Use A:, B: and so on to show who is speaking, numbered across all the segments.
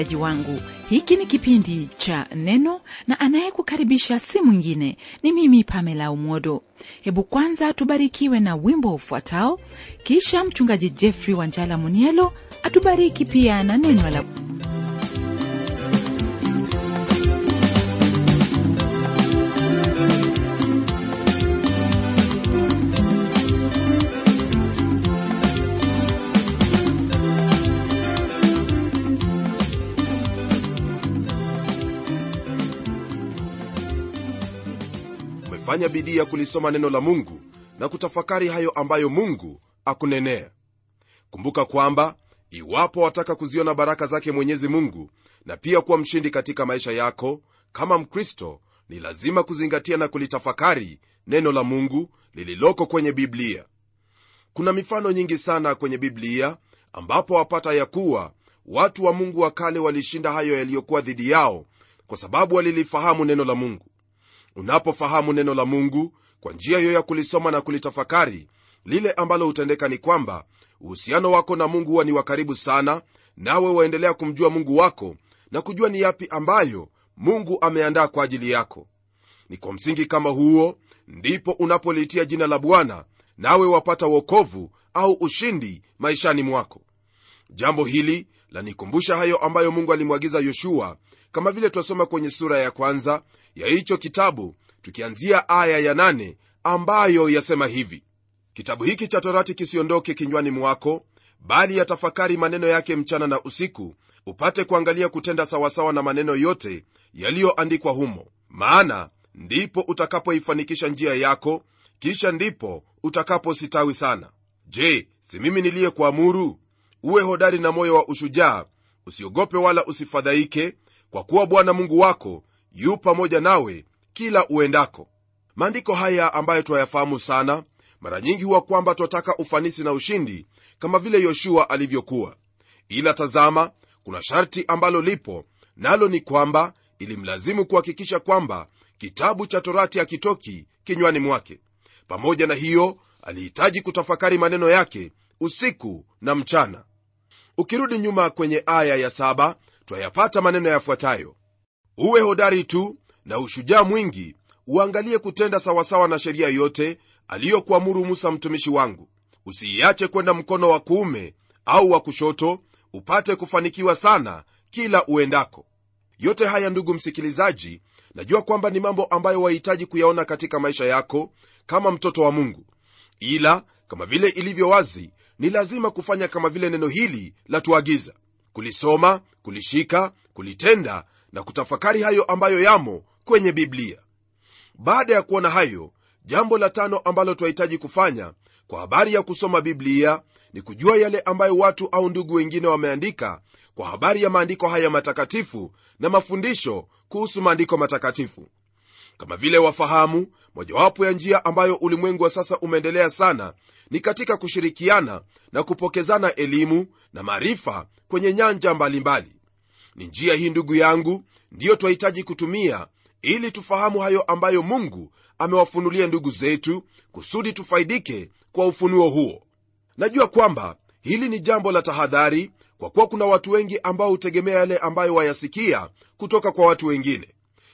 A: msikilizaji wangu. Hiki ni kipindi cha neno na anayekukaribisha si mwingine ni mimi pamela umodo hebu kwanza tubarikiwe na wimbo ufuatao kisha mchungaji jeffrey wanjala munielo atubariki pia na neno la
B: umefanya bidii ya kulisoma neno la mungu na kutafakari hayo ambayo mungu akunenea. Kumbuka kwamba iwapo wataka kuziona baraka zake mwenyezi mungu na pia kuwa mshindi katika maisha yako kama mkristo ni lazima kuzingatia na kulitafakari neno la mungu lililoko kwenye biblia. Kuna mifano nyingi sana kwenye biblia ambapo wapata ya kuwa watu wa mungu wa kale walishinda hayo yaliyokuwa dhidi yao kwa sababu walilifahamu neno la mungu unapofahamu neno la mungu kwa njia hiyo ya kulisoma na kulitafakari lile ambalo hutendeka ni kwamba uhusiano wako na mungu huwa ni wa karibu sana nawe waendelea kumjua mungu wako na kujua ni yapi ambayo mungu ameandaa kwa ajili yako. Ni kwa msingi kama huo ndipo unapoliitia jina la bwana nawe wapata wokovu au ushindi maishani mwako. Jambo hili lanikumbusha hayo ambayo mungu alimwagiza yoshua kama vile twasoma kwenye sura ya kwanza ya hicho kitabu tukianzia aya ya nane ambayo yasema hivi. Kitabu hiki cha torati kisiondoke kinywani mwako bali yatafakari maneno yake mchana na usiku upate kuangalia kutenda sawasawa na maneno yote yaliyoandikwa humo. Maana ndipo utakapoifanikisha njia yako kisha ndipo utakapositawi sana. Je si mimi niliyekuamuru uwe hodari na moyo wa ushujaa. Usiogope wala usifadhaike kwa kuwa bwana mungu wako yu pamoja nawe kila uendako. Maandiko haya ambayo twayafahamu sana mara nyingi huwa kwamba twataka ufanisi na ushindi kama vile yoshua alivyokuwa. Ila tazama kuna sharti ambalo lipo nalo ni kwamba ilimlazimu kuhakikisha kwamba kitabu cha torati hakitoki kinywani mwake. Pamoja na hiyo alihitaji kutafakari maneno yake usiku na mchana ukirudi nyuma kwenye aya ya saba twayapata maneno yafuatayo. Uwe hodari tu na ushujaa mwingi uangalie kutenda sawasawa na sheria yote aliyokuamuru musa mtumishi wangu. Usiiache kwenda mkono wa kuume au wa kushoto upate kufanikiwa sana kila uendako. Yote haya ndugu msikilizaji najua kwamba ni mambo ambayo wahitaji kuyaona katika maisha yako kama mtoto wa mungu. Ila kama vile ilivyo wazi ni lazima kufanya kama vile neno hili latuagiza kulisoma kulishika kulitenda na kutafakari hayo ambayo yamo kwenye biblia. Baada ya kuona hayo jambo la tano ambalo twahitaji kufanya kwa habari ya kusoma biblia ni kujua yale ambayo watu au ndugu wengine wameandika kwa habari ya maandiko haya matakatifu na mafundisho kuhusu maandiko matakatifu. Kama vile wafahamu mojawapo ya njia ambayo ulimwengu wa sasa umeendelea sana ni katika kushirikiana na kupokezana elimu na maarifa kwenye nyanja mbalimbali. Ni njia hii ndugu yangu ndiyo twahitaji kutumia ili tufahamu hayo ambayo mungu amewafunulia ndugu zetu kusudi tufaidike kwa ufunuo huo. Najua kwamba hili ni jambo la tahadhari kwa kuwa kuna watu wengi ambao hutegemea yale ambayo wayasikia kutoka kwa watu wengine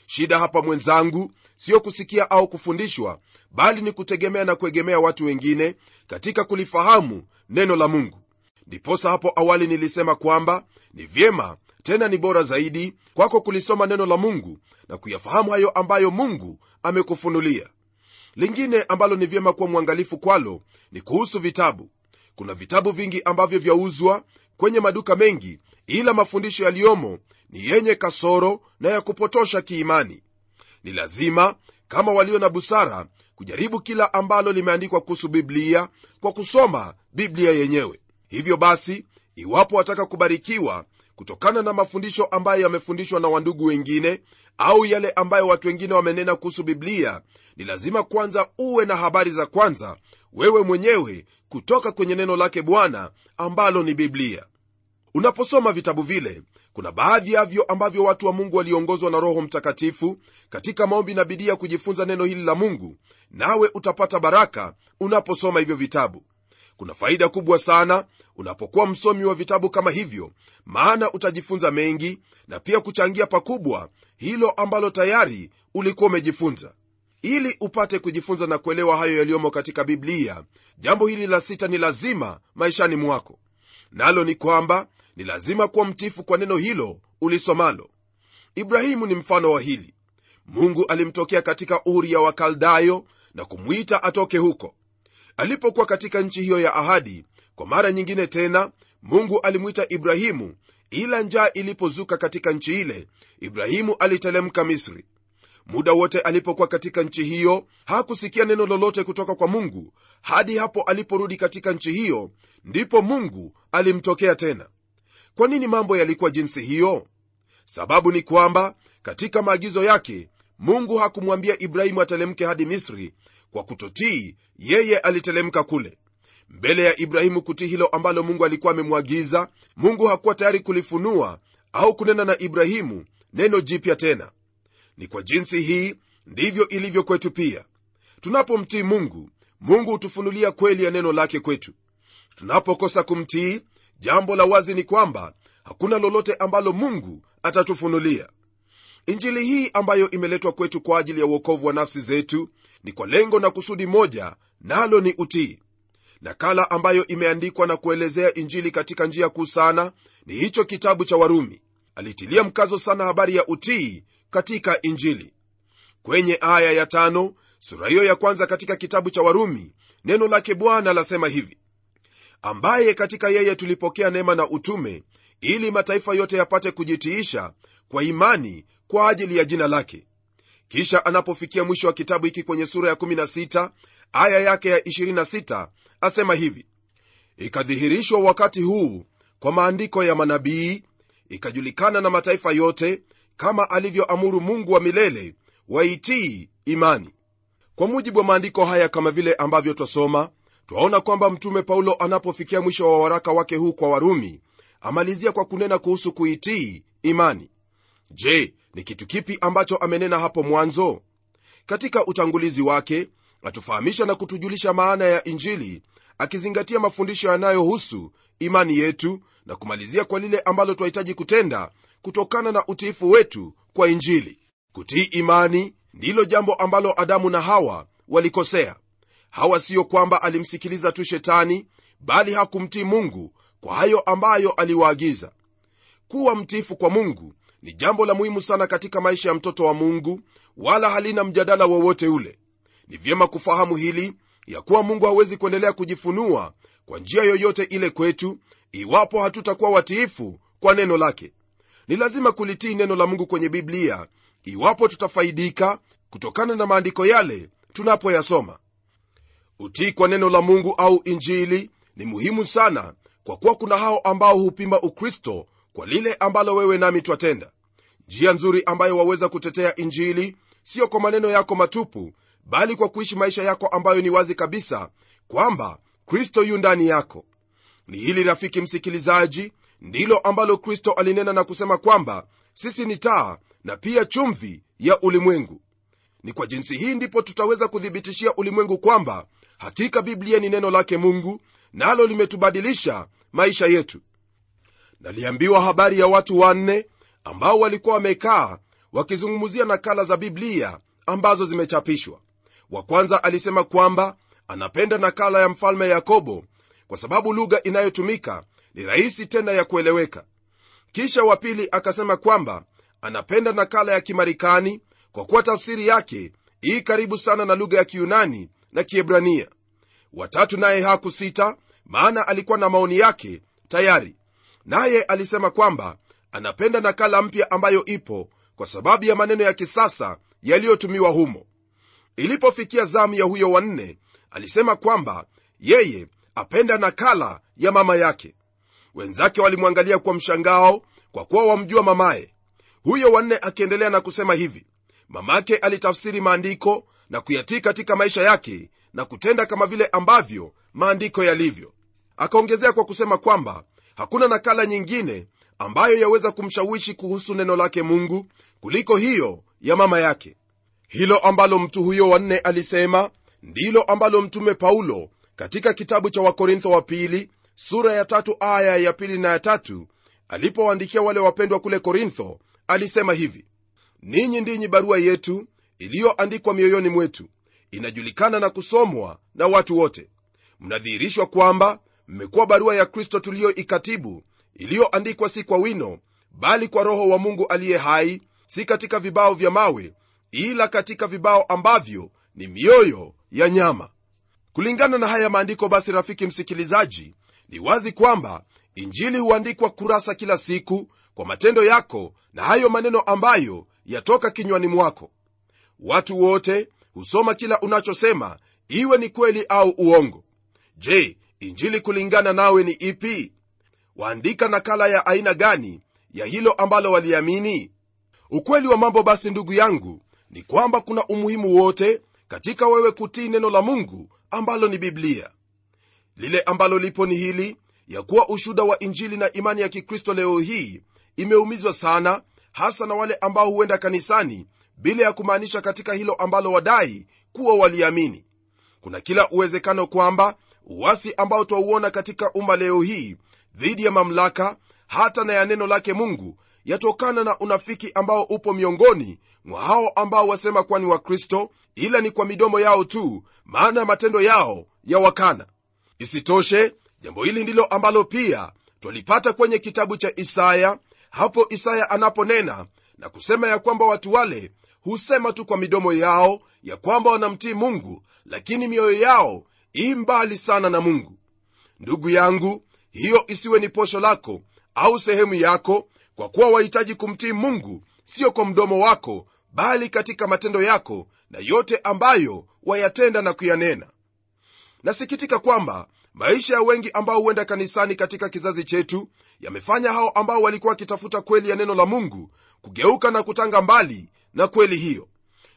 B: shida hapa mwenzangu siyo kusikia au kufundishwa bali ni kutegemea na kuegemea watu wengine katika kulifahamu neno la mungu. Ndiposa hapo awali nilisema kwamba ni vyema tena ni bora zaidi kwako kulisoma neno la mungu na kuyafahamu hayo ambayo mungu amekufunulia. Lingine ambalo ni vyema kuwa mwangalifu kwalo ni kuhusu vitabu. Kuna vitabu vingi ambavyo vyauzwa kwenye maduka mengi ila mafundisho yaliyomo ni yenye kasoro na ya kupotosha kiimani. Ni lazima kama walio na busara kujaribu kila ambalo limeandikwa kuhusu biblia kwa kusoma biblia yenyewe. Hivyo basi iwapo wataka kubarikiwa kutokana na mafundisho ambayo yamefundishwa na wandugu wengine au yale ambayo watu wengine wamenena kuhusu biblia ni lazima kwanza uwe na habari za kwanza wewe mwenyewe kutoka kwenye neno lake bwana ambalo ni biblia. Unaposoma vitabu vile kuna baadhi yavyo ambavyo watu wa mungu waliongozwa na roho mtakatifu katika maombi na bidii ya kujifunza neno hili la mungu nawe utapata baraka unaposoma hivyo vitabu. Kuna faida kubwa sana unapokuwa msomi wa vitabu kama hivyo maana utajifunza mengi na pia kuchangia pakubwa hilo ambalo tayari ulikuwa umejifunza. Ili upate kujifunza na kuelewa hayo yaliyomo katika biblia jambo hili la sita ni lazima maishani mwako. Nalo ni kwamba ni lazima kuwa mtifu kwa neno hilo ulisomalo. Ibrahimu ni mfano wa hili. Mungu alimtokea katika uri ya wakaldayo na kumwita atoke huko. Alipokuwa katika nchi hiyo ya ahadi kwa mara nyingine tena mungu alimwita ibrahimu ila njaa ilipozuka katika nchi ile ibrahimu alitelemka misri. Muda wote alipokuwa katika nchi hiyo hakusikia neno lolote kutoka kwa mungu. Hadi hapo aliporudi katika nchi hiyo ndipo mungu alimtokea tena kwa nini mambo yalikuwa jinsi hiyo? Sababu ni kwamba katika maagizo yake mungu hakumwambia ibrahimu atelemke hadi misri kwa kutotii yeye alitelemka kule. Mbele ya ibrahimu kutii hilo ambalo mungu alikuwa amemwagiza mungu hakuwa tayari kulifunua au kunena na ibrahimu neno jipya tena. Ni kwa jinsi hii ndivyo ilivyo kwetu pia. Tunapomtii mungu mungu hutufunulia kweli ya neno lake kwetu. Tunapokosa kumtii jambo la wazi ni kwamba hakuna lolote ambalo mungu atatufunulia. Injili hii ambayo imeletwa kwetu kwa ajili ya uokovu wa nafsi zetu ni kwa lengo na kusudi moja nalo ni utii. Nakala ambayo imeandikwa na kuelezea injili katika njia kuu sana ni hicho kitabu cha warumi. Alitilia mkazo sana habari ya utii katika injili. Kwenye aya ya tano sura hiyo ya kwanza katika kitabu cha warumi neno lake bwana lasema hivi ambaye katika yeye tulipokea neema na utume ili mataifa yote yapate kujitiisha kwa imani kwa ajili ya jina lake. Kisha anapofikia mwisho wa kitabu hiki kwenye sura ya 16 aya yake ya 26 asema hivi. Ikadhihirishwa wakati huu kwa maandiko ya manabii ikajulikana na mataifa yote kama alivyoamuru mungu wa milele waitii imani. Kwa mujibu wa maandiko haya kama vile ambavyo twasoma twaona kwamba mtume paulo anapofikia mwisho wa waraka wake huu kwa warumi amalizia kwa kunena kuhusu kuitii imani. Je ni kitu kipi ambacho amenena hapo mwanzo? Katika utangulizi wake atufahamisha na kutujulisha maana ya injili akizingatia mafundisho yanayohusu imani yetu na kumalizia kwa lile ambalo twahitaji kutenda kutokana na utiifu wetu kwa injili. Kutii imani ndilo jambo ambalo adamu na hawa walikosea hawa siyo kwamba alimsikiliza tu shetani bali hakumtii mungu kwa hayo ambayo aliwaagiza. Kuwa mtiifu kwa mungu ni jambo la muhimu sana katika maisha ya mtoto wa mungu wala halina mjadala wowote ule. Ni vyema kufahamu hili ya kuwa mungu hawezi kuendelea kujifunua kwa njia yoyote ile kwetu iwapo hatutakuwa watiifu kwa neno lake. Ni lazima kulitii neno la mungu kwenye biblia iwapo tutafaidika kutokana na maandiko yale tunapoyasoma utii kwa neno la mungu au injili ni muhimu sana kwa kuwa kuna hao ambao hupima ukristo kwa lile ambalo wewe nami twatenda. Njia nzuri ambayo waweza kutetea injili siyo kwa maneno yako matupu bali kwa kuishi maisha yako ambayo ni wazi kabisa kwamba kristo yu ndani yako. Ni hili rafiki msikilizaji ndilo ambalo kristo alinena na kusema kwamba sisi ni taa na pia chumvi ya ulimwengu. Ni kwa jinsi hii ndipo tutaweza kuthibitishia ulimwengu kwamba hakika biblia ni neno lake mungu nalo na limetubadilisha maisha yetu. Naliambiwa habari ya watu wanne ambao walikuwa wamekaa wakizungumzia nakala za biblia ambazo zimechapishwa. Wa kwanza alisema kwamba anapenda nakala ya mfalme yakobo kwa sababu lugha inayotumika ni rahisi tena ya kueleweka. Kisha wa pili akasema kwamba anapenda nakala ya kimarekani kwa kuwa tafsiri yake ii karibu sana na lugha ya kiyunani na kiebrania. Watatu naye hakusita maana alikuwa na maoni yake tayari. Naye alisema kwamba anapenda nakala mpya ambayo ipo kwa sababu ya maneno ya kisasa yaliyotumiwa humo. Ilipofikia zamu ya huyo wanne alisema kwamba yeye apenda nakala ya mama yake. Wenzake walimwangalia kwa mshangao kwa kuwa wamjua mamaye. Huyo wanne akiendelea na kusema hivi mamake alitafsiri maandiko na kuyatii katika maisha yake na kutenda kama vile ambavyo maandiko yalivyo. Akaongezea kwa kusema kwamba hakuna nakala nyingine ambayo yaweza kumshawishi kuhusu neno lake mungu kuliko hiyo ya mama yake. Hilo ambalo mtu huyo wanne alisema ndilo ambalo mtume paulo katika kitabu cha wakorintho wa pili sura ya tatu aya ya pili na ya tatu alipowaandikia wale wapendwa kule korintho alisema hivi ninyi ndinyi barua yetu iliyoandikwa mioyoni mwetu inajulikana na kusomwa na watu wote. Mnadhihirishwa kwamba mmekuwa barua ya kristo tuliyoikatibu iliyoandikwa si kwa wino bali kwa roho wa mungu aliye hai si katika vibao vya mawe ila katika vibao ambavyo ni mioyo ya nyama. Kulingana na haya maandiko basi rafiki msikilizaji ni wazi kwamba injili huandikwa kurasa kila siku kwa matendo yako na hayo maneno ambayo yatoka kinywani mwako watu wote husoma kila unachosema iwe ni kweli au uongo. Je injili kulingana nawe ni ipi? Waandika nakala ya aina gani ya hilo ambalo waliamini? Ukweli wa mambo basi ndugu yangu ni kwamba kuna umuhimu wote katika wewe kutii neno la mungu ambalo ni biblia. Lile ambalo lipo ni hili ya kuwa ushuda wa injili na imani ya kikristo leo hii imeumizwa sana hasa na wale ambao huenda kanisani bila ya kumaanisha katika hilo ambalo wadai kuwa waliamini. Kuna kila uwezekano kwamba uwasi ambao twauona katika umma leo hii dhidi ya mamlaka hata na ya neno lake mungu yatokana na unafiki ambao upo miongoni mwa hao ambao wasema kuwa ni wakristo ila ni kwa midomo yao tu maana matendo yao yawakana isitoshe jambo hili ndilo ambalo pia twalipata kwenye kitabu cha isaya. Hapo isaya anaponena na kusema ya kwamba watu wale husema tu kwa midomo yao ya kwamba wanamtii mungu lakini mioyo yao i mbali sana na mungu. Ndugu yangu hiyo isiwe ni posho lako au sehemu yako kwa kuwa wahitaji kumtii mungu sio kwa mdomo wako bali katika matendo yako na yote ambayo wayatenda na kuyanena. Nasikitika kwamba maisha ya wengi ambao huenda kanisani katika kizazi chetu yamefanya hao ambao walikuwa wakitafuta kweli ya neno la mungu kugeuka na kutanga mbali na kweli hiyo.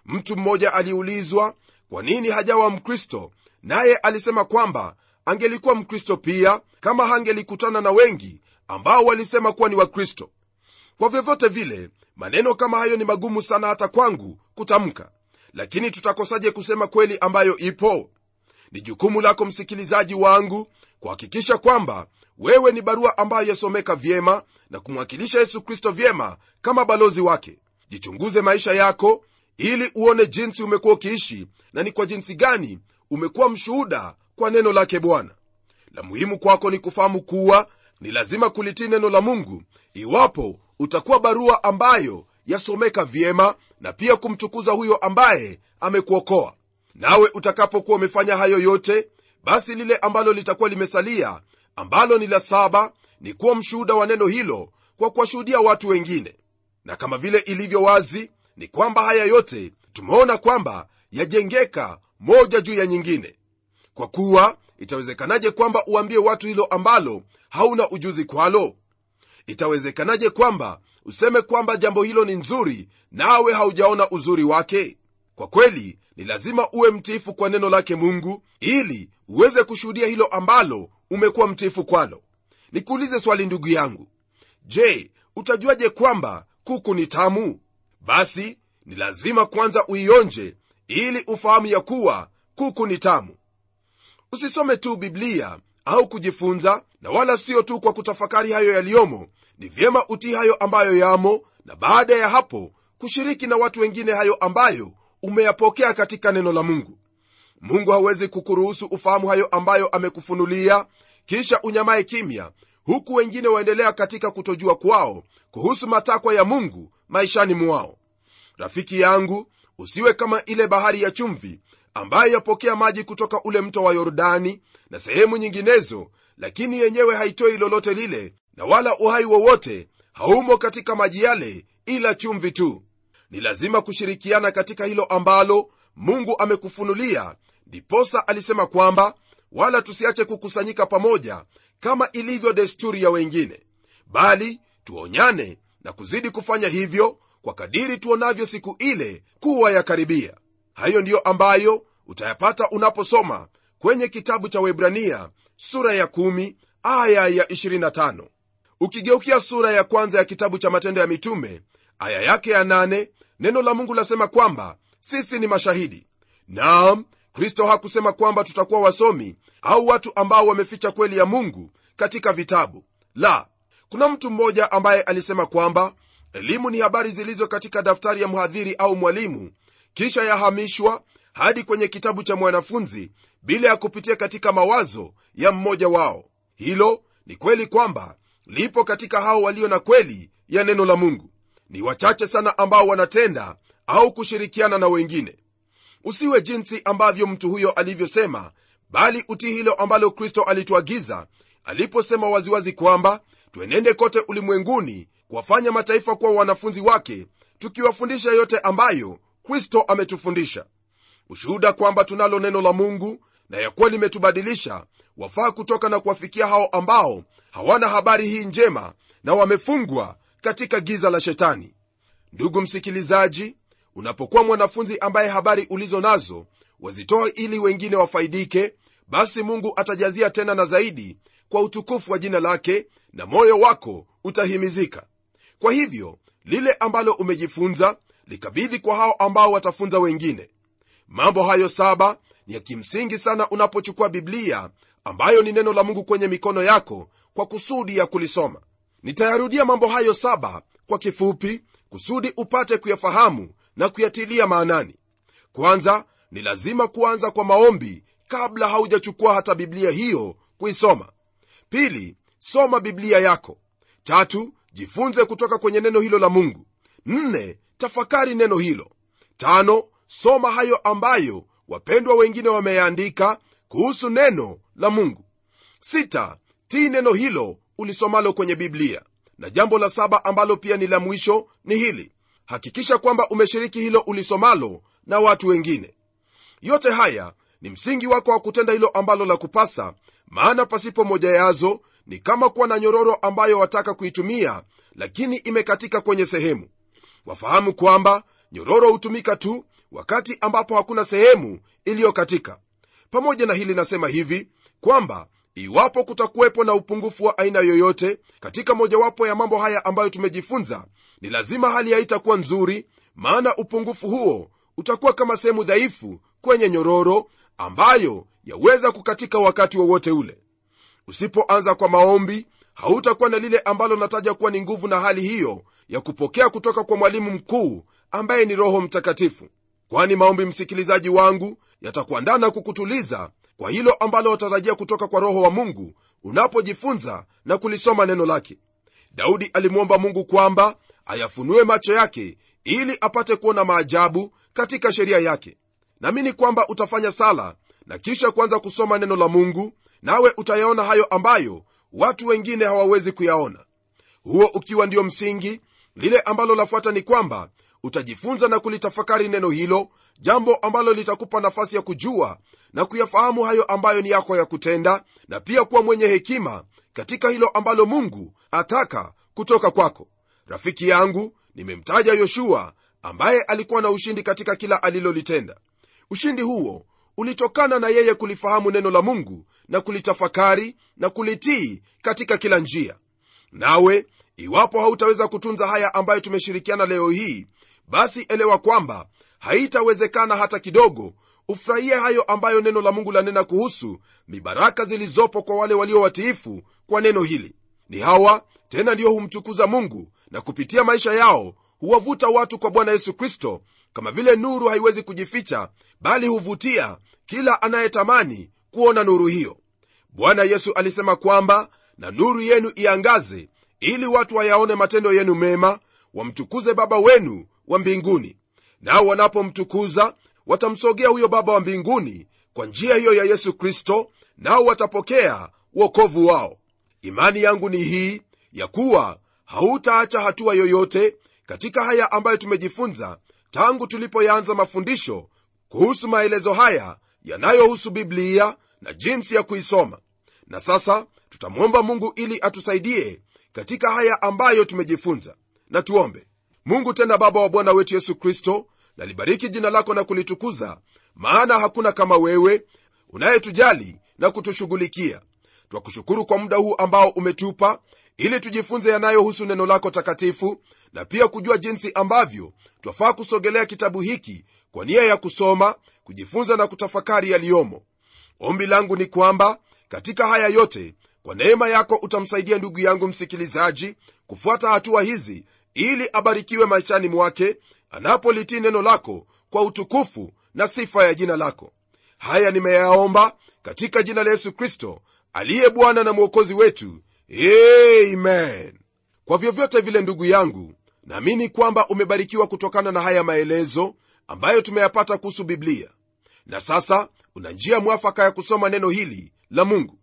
B: Mtu mmoja aliulizwa kwa nini hajawa mkristo? Naye alisema kwamba angelikuwa mkristo pia kama hangelikutana na wengi ambao walisema kuwa ni wakristo. Kwa vyovyote vile maneno kama hayo ni magumu sana hata kwangu kutamka. Lakini tutakosaje kusema kweli ambayo ipo ni jukumu lako msikilizaji wangu kuhakikisha kwamba wewe ni barua ambayo yasomeka vyema na kumwakilisha yesu kristo vyema kama balozi wake. Jichunguze maisha yako ili uone jinsi umekuwa ukiishi na ni kwa jinsi gani umekuwa mshuhuda kwa neno lake bwana. La muhimu kwako ni kufahamu kuwa ni lazima kulitii neno la mungu iwapo utakuwa barua ambayo yasomeka vyema na pia kumtukuza huyo ambaye amekuokoa nawe utakapokuwa umefanya hayo yote basi lile ambalo litakuwa limesalia ambalo ni la saba ni kuwa mshuhuda wa neno hilo kwa kuwashuhudia watu wengine. Na kama vile ilivyo wazi ni kwamba haya yote tumeona kwamba yajengeka moja juu ya nyingine. Kwa kuwa itawezekanaje kwamba uambie watu hilo ambalo hauna ujuzi kwalo? Itawezekanaje kwamba useme kwamba jambo hilo ni nzuri nawe haujaona uzuri wake? Kwa kweli ni lazima uwe mtiifu kwa neno lake mungu ili uweze kushuhudia hilo ambalo umekuwa mtiifu kwalo. Nikuulize swali ndugu yangu. Je utajuaje kwamba kuku ni tamu? Basi ni lazima kwanza uionje ili ufahamu ya kuwa kuku ni tamu. Usisome tu biblia au kujifunza na wala sio tu kwa kutafakari hayo yaliyomo. Ni vyema utii hayo ambayo yamo na baada ya hapo kushiriki na watu wengine hayo ambayo umeyapokea katika neno la mungu. Mungu hawezi kukuruhusu ufahamu hayo ambayo amekufunulia kisha unyamaye kimya huku wengine waendelea katika kutojua kwao kuhusu matakwa ya mungu maishani mwao. Rafiki yangu usiwe kama ile bahari ya chumvi ambayo yapokea maji kutoka ule mto wa yordani na sehemu nyinginezo lakini yenyewe haitoi lolote lile na wala uhai wowote haumo katika maji yale ila chumvi tu ni lazima kushirikiana katika hilo ambalo mungu amekufunulia. Ndiposa alisema kwamba wala tusiache kukusanyika pamoja kama ilivyo desturi ya wengine bali tuonyane na kuzidi kufanya hivyo kwa kadiri tuonavyo siku ile kuwa yakaribia hayo ndiyo ambayo utayapata unaposoma kwenye kitabu cha webrania sura ya 1 aya ya 25 ukigeukia sura ya kwanza ya kitabu cha matendo ya mitume aya yake ya 8 neno la mungu lasema kwamba sisi ni mashahidi. Naam kristo hakusema kwamba tutakuwa wasomi au watu ambao wameficha kweli ya mungu katika vitabu. La kuna mtu mmoja ambaye alisema kwamba elimu ni habari zilizo katika daftari ya mhadhiri au mwalimu kisha yahamishwa hadi kwenye kitabu cha mwanafunzi bila ya kupitia katika mawazo ya mmoja wao. Hilo ni kweli kwamba lipo katika hao walio na kweli ya neno la mungu ni wachache sana ambao wanatenda au kushirikiana na wengine. Usiwe jinsi ambavyo mtu huyo alivyosema bali utii hilo ambalo kristo alituagiza aliposema waziwazi kwamba twenende kote ulimwenguni kuwafanya mataifa kuwa wanafunzi wake tukiwafundisha yote ambayo kristo ametufundisha. Ushuhuda kwamba tunalo neno la mungu na ya kuwa limetubadilisha wafaa kutoka na kuwafikia hao ambao hawana habari hii njema na wamefungwa katika giza la shetani. Ndugu msikilizaji unapokuwa mwanafunzi ambaye habari ulizo nazo wazitoa ili wengine wafaidike basi mungu atajazia tena na zaidi kwa utukufu wa jina lake na moyo wako utahimizika. Kwa hivyo lile ambalo umejifunza likabidhi kwa hao ambao watafunza wengine. Mambo hayo saba ni ya kimsingi sana unapochukua biblia ambayo ni neno la mungu kwenye mikono yako kwa kusudi ya kulisoma nitayarudia mambo hayo saba kwa kifupi kusudi upate kuyafahamu na kuyatilia maanani. Kwanza ni lazima kuanza kwa maombi kabla haujachukua hata biblia hiyo kuisoma. Pili soma biblia yako. Tatu jifunze kutoka kwenye neno hilo la mungu. Nne tafakari neno hilo. Tano soma hayo ambayo wapendwa wengine wameyaandika kuhusu neno la mungu. Sita tii neno hilo ulisomalo kwenye biblia. Na jambo la saba ambalo pia ni la mwisho ni hili. Hakikisha kwamba umeshiriki hilo ulisomalo na watu wengine. Yote haya ni msingi wako wa kutenda hilo ambalo la kupasa maana pasipo moja yazo ni kama kuwa na nyororo ambayo wataka kuitumia lakini imekatika kwenye sehemu. Wafahamu kwamba nyororo hutumika tu wakati ambapo hakuna sehemu iliyokatika. Pamoja na hili nasema hivi kwamba iwapo kutakuwepo na upungufu wa aina yoyote katika mojawapo ya mambo haya ambayo tumejifunza ni lazima hali haitakuwa nzuri maana upungufu huo utakuwa kama sehemu dhaifu kwenye nyororo ambayo yaweza kukatika wakati wowote ule. Usipoanza kwa maombi hautakuwa na lile ambalo nataja kuwa ni nguvu na hali hiyo ya kupokea kutoka kwa mwalimu mkuu ambaye ni roho mtakatifu. Kwani maombi msikilizaji wangu yatakuandaa na kukutuliza kwa hilo ambalo watarajia kutoka kwa roho wa mungu unapojifunza na kulisoma neno lake. Daudi alimwomba mungu kwamba ayafunue macho yake ili apate kuona maajabu katika sheria yake. Naamini kwamba utafanya sala na kisha kuanza kusoma neno la mungu nawe utayaona hayo ambayo watu wengine hawawezi kuyaona. Huo ukiwa ndio msingi lile ambalo lafuata ni kwamba utajifunza na kulitafakari neno hilo jambo ambalo litakupa nafasi ya kujua na kuyafahamu hayo ambayo ni yako ya kutenda na pia kuwa mwenye hekima katika hilo ambalo mungu ataka kutoka kwako. Rafiki yangu nimemtaja yoshua ambaye alikuwa na ushindi katika kila alilolitenda. Ushindi huo ulitokana na yeye kulifahamu neno la mungu na kulitafakari na kulitii katika kila njia. Nawe iwapo hautaweza kutunza haya ambayo tumeshirikiana leo hii basi elewa kwamba haitawezekana hata kidogo ufurahie hayo ambayo neno la mungu lanena kuhusu mibaraka zilizopo kwa wale walio watiifu kwa neno hili. Ni hawa tena ndiyo humtukuza mungu na kupitia maisha yao huwavuta watu kwa bwana yesu kristo. Kama vile nuru haiwezi kujificha bali huvutia kila anayetamani kuona nuru hiyo. Bwana yesu alisema kwamba na nuru yenu iangaze ili watu wayaone matendo yenu mema wamtukuze baba wenu wa mbinguni. Nao wanapomtukuza watamsogea huyo baba wa mbinguni kwa njia hiyo ya yesu kristo nao watapokea uokovu wao. Imani yangu ni hii ya kuwa hautaacha hatua yoyote katika haya ambayo tumejifunza tangu tulipoyaanza mafundisho kuhusu maelezo haya yanayohusu biblia na jinsi ya kuisoma. Na sasa tutamwomba mungu ili atusaidie katika haya ambayo tumejifunza. Na tuombe mungu tena baba wa bwana wetu yesu kristo nalibariki jina lako na kulitukuza maana hakuna kama wewe unayetujali na kutushughulikia. Twakushukuru kwa muda huu ambao umetupa ili tujifunze yanayohusu neno lako takatifu na pia kujua jinsi ambavyo twafaa kusogelea kitabu hiki kwa nia ya kusoma kujifunza na kutafakari yaliyomo. Ombi langu ni kwamba katika haya yote kwa neema yako utamsaidia ndugu yangu msikilizaji kufuata hatua hizi ili abarikiwe maishani mwake anapolitii neno lako kwa utukufu na sifa ya jina lako. Haya nimeyaomba katika jina la yesu kristo aliye bwana na mwokozi wetu. Amen. Kwa vyovyote vile ndugu yangu naamini kwamba umebarikiwa kutokana na haya maelezo ambayo tumeyapata kuhusu biblia. Na sasa una njia mwafaka ya kusoma neno hili la mungu.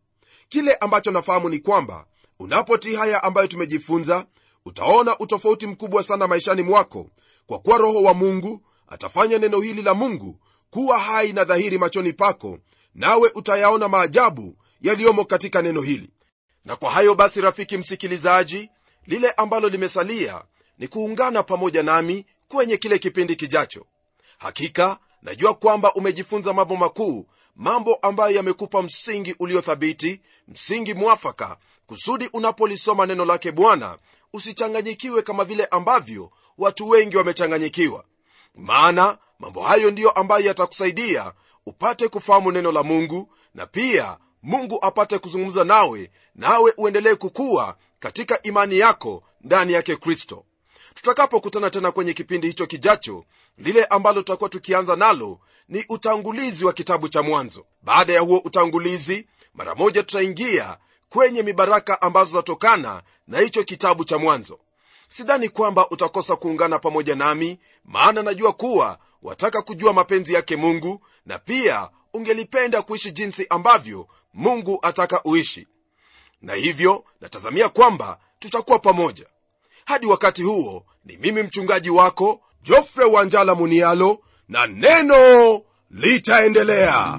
B: Kile ambacho nafahamu ni kwamba unapotii haya ambayo tumejifunza utaona utofauti mkubwa sana maishani mwako. Kwa kuwa roho wa mungu atafanya neno hili la mungu kuwa hai na dhahiri machoni pako nawe utayaona maajabu yaliyomo katika neno hili. Na kwa hayo basi rafiki msikilizaji lile ambalo limesalia ni kuungana pamoja nami kwenye kile kipindi kijacho. Hakika najua kwamba umejifunza mambo makuu mambo ambayo yamekupa msingi uliothabiti msingi mwafaka kusudi unapolisoma neno lake bwana usichanganyikiwe kama vile ambavyo watu wengi wamechanganyikiwa. Maana mambo hayo ndiyo ambayo yatakusaidia upate kufahamu neno la mungu na pia mungu apate kuzungumza nawe nawe uendelee kukua katika imani yako ndani yake kristo. Tutakapokutana tena kwenye kipindi hicho kijacho lile ambalo tutakuwa tukianza nalo ni utangulizi wa kitabu cha mwanzo. Baada ya huo utangulizi mara moja tutaingia kwenye mibaraka ambazo zatokana na hicho kitabu cha mwanzo. Sidhani kwamba utakosa kuungana pamoja nami maana najua kuwa wataka kujua mapenzi yake mungu na pia ungelipenda kuishi jinsi ambavyo mungu ataka uishi. Na hivyo natazamia kwamba tutakuwa pamoja. Hadi wakati huo ni mimi mchungaji wako jofre wanjala munialo na neno litaendelea